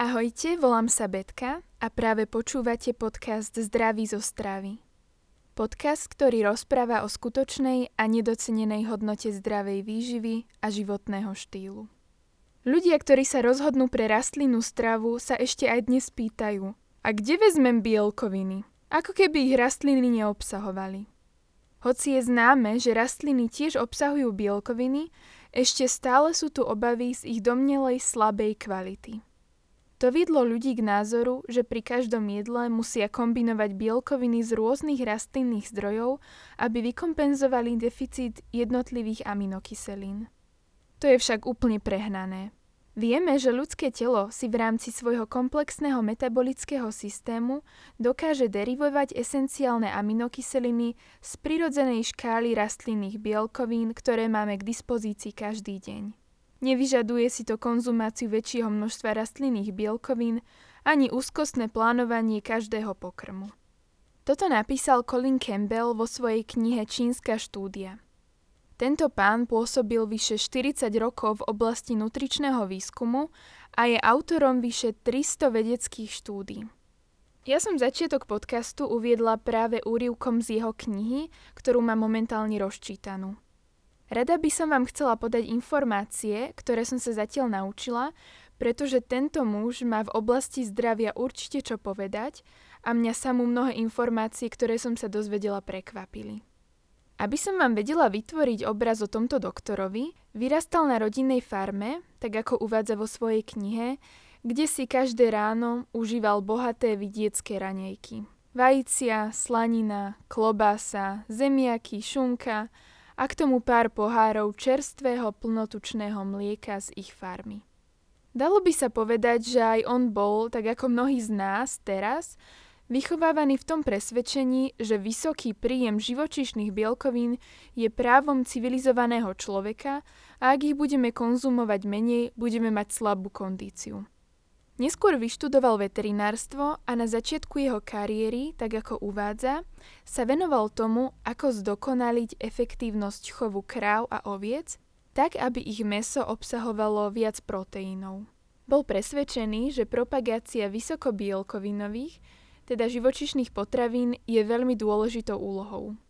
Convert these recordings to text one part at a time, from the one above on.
Ahojte, volám sa Betka a práve počúvate podcast Zdraví zo stravy. Podcast, ktorý rozpráva o skutočnej a nedocenenej hodnote zdravej výživy a životného štýlu. Ľudia, ktorí sa rozhodnú pre rastlinnú stravu, sa ešte aj dnes pýtajú, a kde vezmem bielkoviny? Ako keby ich rastliny neobsahovali. Hoci je známe, že rastliny tiež obsahujú bielkoviny, ešte stále sú tu obavy z ich domnelej slabej kvality. To vidlo ľudí k názoru, že pri každom jedle musia kombinovať bielkoviny z rôznych rastlinných zdrojov, aby vykompenzovali deficit jednotlivých aminokyselín. To je však úplne prehnané. Vieme, že ľudské telo si v rámci svojho komplexného metabolického systému dokáže derivovať esenciálne aminokyseliny z prirodzenej škály rastlinných bielkovín, ktoré máme k dispozícii každý deň. Nevyžaduje si to konzumáciu väčšieho množstva rastlinných bielkovín ani úzkostné plánovanie každého pokrmu. Toto napísal Colin Campbell vo svojej knihe Čínska štúdia. Tento pán pôsobil vyše 40 rokov v oblasti nutričného výskumu a je autorom vyše 300 vedeckých štúdí. Ja som začiatok podcastu uviedla práve úrivkom z jeho knihy, ktorú mám momentálne rozčítanú. Rada by som vám chcela podať informácie, ktoré som sa zatiaľ naučila, pretože tento muž má v oblasti zdravia určite čo povedať a mňa samú mnohé informácie, ktoré som sa dozvedela, prekvapili. Aby som vám vedela vytvoriť obraz o tomto doktorovi, vyrastal na rodinnej farme, tak ako uvádza vo svojej knihe, kde si každé ráno užíval bohaté vidiecké ranejky. Vajícia, slanina, klobása, zemiaky, šunka, a k tomu pár pohárov čerstvého plnotučného mlieka z ich farmy. Dalo by sa povedať, že aj on bol, tak ako mnohí z nás teraz, vychovávaný v tom presvedčení, že vysoký príjem živočíšnych bielkovín je právom civilizovaného človeka a ak ich budeme konzumovať menej, budeme mať slabú kondíciu. Neskôr vyštudoval veterinárstvo a na začiatku jeho kariéry, tak ako uvádza, sa venoval tomu, ako zdokonaliť efektívnosť chovu kráv a oviec, tak aby ich meso obsahovalo viac proteínov. Bol presvedčený, že propagácia vysokobielkovinových, teda živočišných potravín, je veľmi dôležitou úlohou.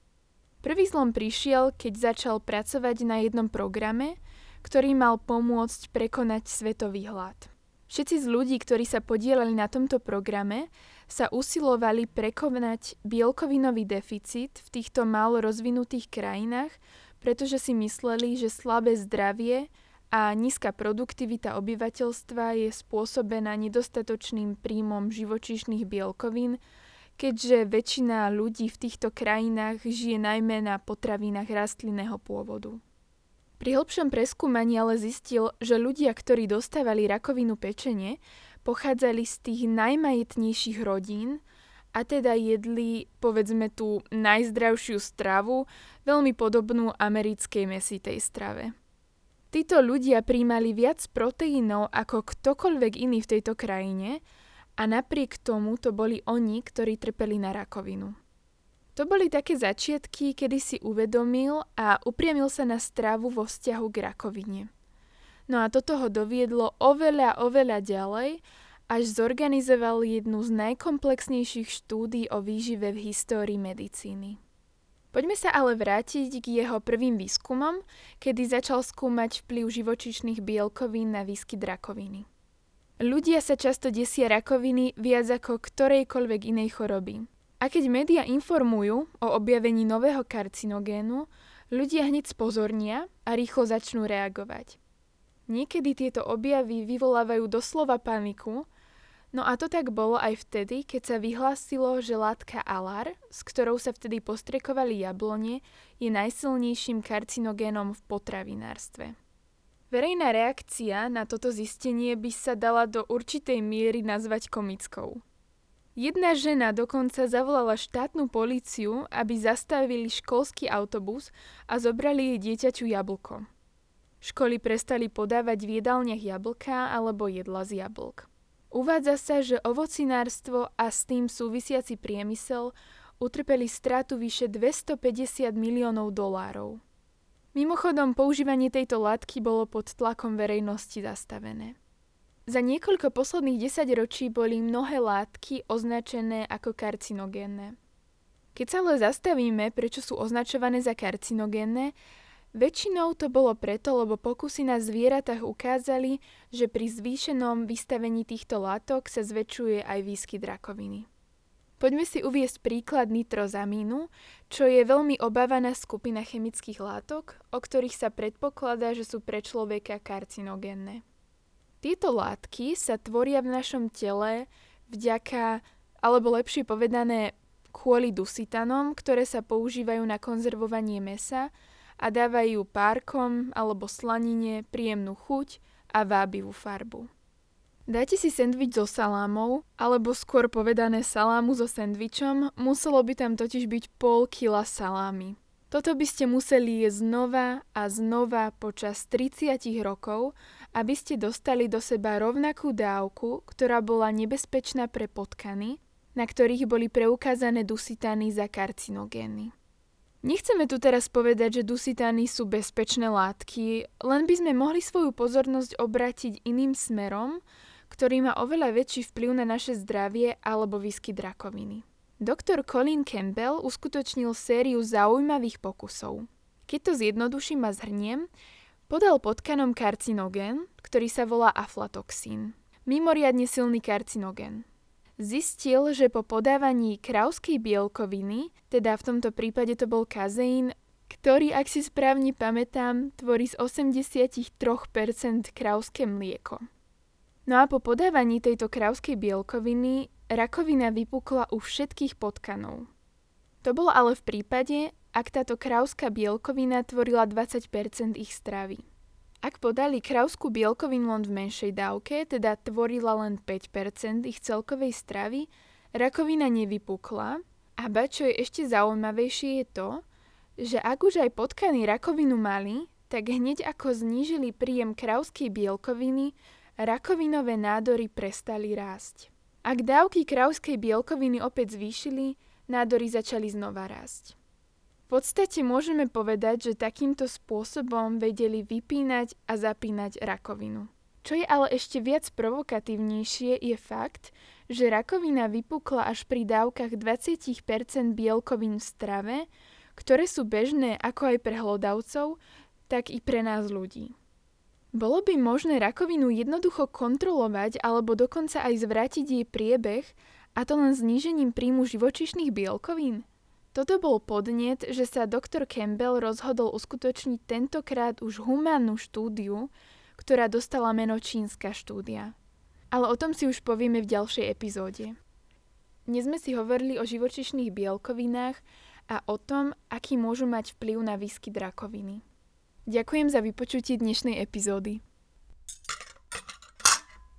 Prvý zlom prišiel, keď začal pracovať na jednom programe, ktorý mal pomôcť prekonať svetový hlad. Všetci z ľudí, ktorí sa podielali na tomto programe, sa usilovali prekonať bielkovinový deficit v týchto málo rozvinutých krajinách, pretože si mysleli, že slabé zdravie a nízka produktivita obyvateľstva je spôsobená nedostatočným príjmom živočíšnych bielkovín, keďže väčšina ľudí v týchto krajinách žije najmä na potravinách rastlinného pôvodu. Pri hĺbšom preskúmaní ale zistil, že ľudia, ktorí dostávali rakovinu pečenie, pochádzali z tých najmajetnejších rodín a teda jedli, povedzme, tú najzdravšiu stravu, veľmi podobnú americkej mesitej strave. Títo ľudia príjmali viac proteínov ako ktokoľvek iný v tejto krajine a napriek tomu to boli oni, ktorí trpeli na rakovinu. To boli také začiatky, kedy si uvedomil a upriamil sa na stravu vo vzťahu k rakovine. No a toto ho doviedlo oveľa, oveľa ďalej, až zorganizoval jednu z najkomplexnejších štúdí o výžive v histórii medicíny. Poďme sa ale vrátiť k jeho prvým výskumom, kedy začal skúmať vplyv živočišných bielkovín na výskyt rakoviny. Ľudia sa často desia rakoviny viac ako ktorejkoľvek inej choroby. A keď médiá informujú o objavení nového karcinogénu, ľudia hneď spozornia a rýchlo začnú reagovať. Niekedy tieto objavy vyvolávajú doslova paniku, no a to tak bolo aj vtedy, keď sa vyhlásilo, že látka alar, s ktorou sa vtedy postrekovali jablone, je najsilnejším karcinogénom v potravinárstve. Verejná reakcia na toto zistenie by sa dala do určitej miery nazvať komickou. Jedna žena dokonca zavolala štátnu políciu, aby zastavili školský autobus a zobrali jej dieťaťu jablko. Školy prestali podávať v jedálniach jablka alebo jedla z jablk. Uvádza sa, že ovocinárstvo a s tým súvisiaci priemysel utrpeli stratu vyše 250 miliónov dolárov. Mimochodom, používanie tejto látky bolo pod tlakom verejnosti zastavené. Za niekoľko posledných desaťročí boli mnohé látky označené ako karcinogénne. Keď sa ale zastavíme, prečo sú označované za karcinogénne, väčšinou to bolo preto, lebo pokusy na zvieratách ukázali, že pri zvýšenom vystavení týchto látok sa zväčšuje aj výskyt rakoviny. Poďme si uviesť príklad nitrozamínu, čo je veľmi obávaná skupina chemických látok, o ktorých sa predpokladá, že sú pre človeka karcinogénne. Tieto látky sa tvoria v našom tele vďaka, alebo lepšie povedané, kvôli dusitanom, ktoré sa používajú na konzervovanie mesa a dávajú párkom alebo slanine príjemnú chuť a vábivú farbu. Dajte si sendvič so salámou, alebo skôr povedané salámu so sendvičom, muselo by tam totiž byť pol kila salámy. Toto by ste museli jesť znova a znova počas 30 rokov, aby ste dostali do seba rovnakú dávku, ktorá bola nebezpečná pre potkany, na ktorých boli preukázané dusitány za karcinogény. Nechceme tu teraz povedať, že dusitány sú bezpečné látky, len by sme mohli svoju pozornosť obrátiť iným smerom, ktorý má oveľa väčší vplyv na naše zdravie alebo výskyt rakoviny. Doktor Colin Campbell uskutočnil sériu zaujímavých pokusov. Keď to zjednoduším a zhrniem, podal potkanom karcinogén, ktorý sa volá aflatoxín. Mimoriadne silný karcinogén. Zistil, že po podávaní krauskej bielkoviny, teda v tomto prípade to bol kazeín, ktorý, ak si správne pamätám, tvorí z 83% krauské mlieko. No a po podávaní tejto krauskej bielkoviny rakovina vypukla u všetkých potkanov. To bolo ale v prípade, ak táto krauská bielkovina tvorila 20% ich stravy. Ak podali krauskú bielkovinu len v menšej dávke, teda tvorila len 5% ich celkovej stravy, rakovina nevypukla. A ba čo je ešte zaujímavejšie je to, že ak už aj potkany rakovinu mali, tak hneď ako znížili príjem krauskej bielkoviny, rakovinové nádory prestali rásť. Ak dávky krauskej bielkoviny opäť zvýšili, nádory začali znova rásť. V podstate môžeme povedať, že takýmto spôsobom vedeli vypínať a zapínať rakovinu. Čo je ale ešte viac provokatívnejšie je fakt, že rakovina vypukla až pri dávkach 20% bielkovín v strave, ktoré sú bežné ako aj pre hlodavcov, tak i pre nás ľudí. Bolo by možné rakovinu jednoducho kontrolovať alebo dokonca aj zvrátiť jej priebeh, a to len znížením príjmu živočišných bielkovín? Toto bol podnet, že sa doktor Campbell rozhodol uskutočniť tentokrát už humánnu štúdiu, ktorá dostala meno čínska štúdia. Ale o tom si už povieme v ďalšej epizóde. Dnes sme si hovorili o živočišných bielkovinách a o tom, aký môžu mať vplyv na výskyt rakoviny. Ďakujem za vypočutie dnešnej epizódy.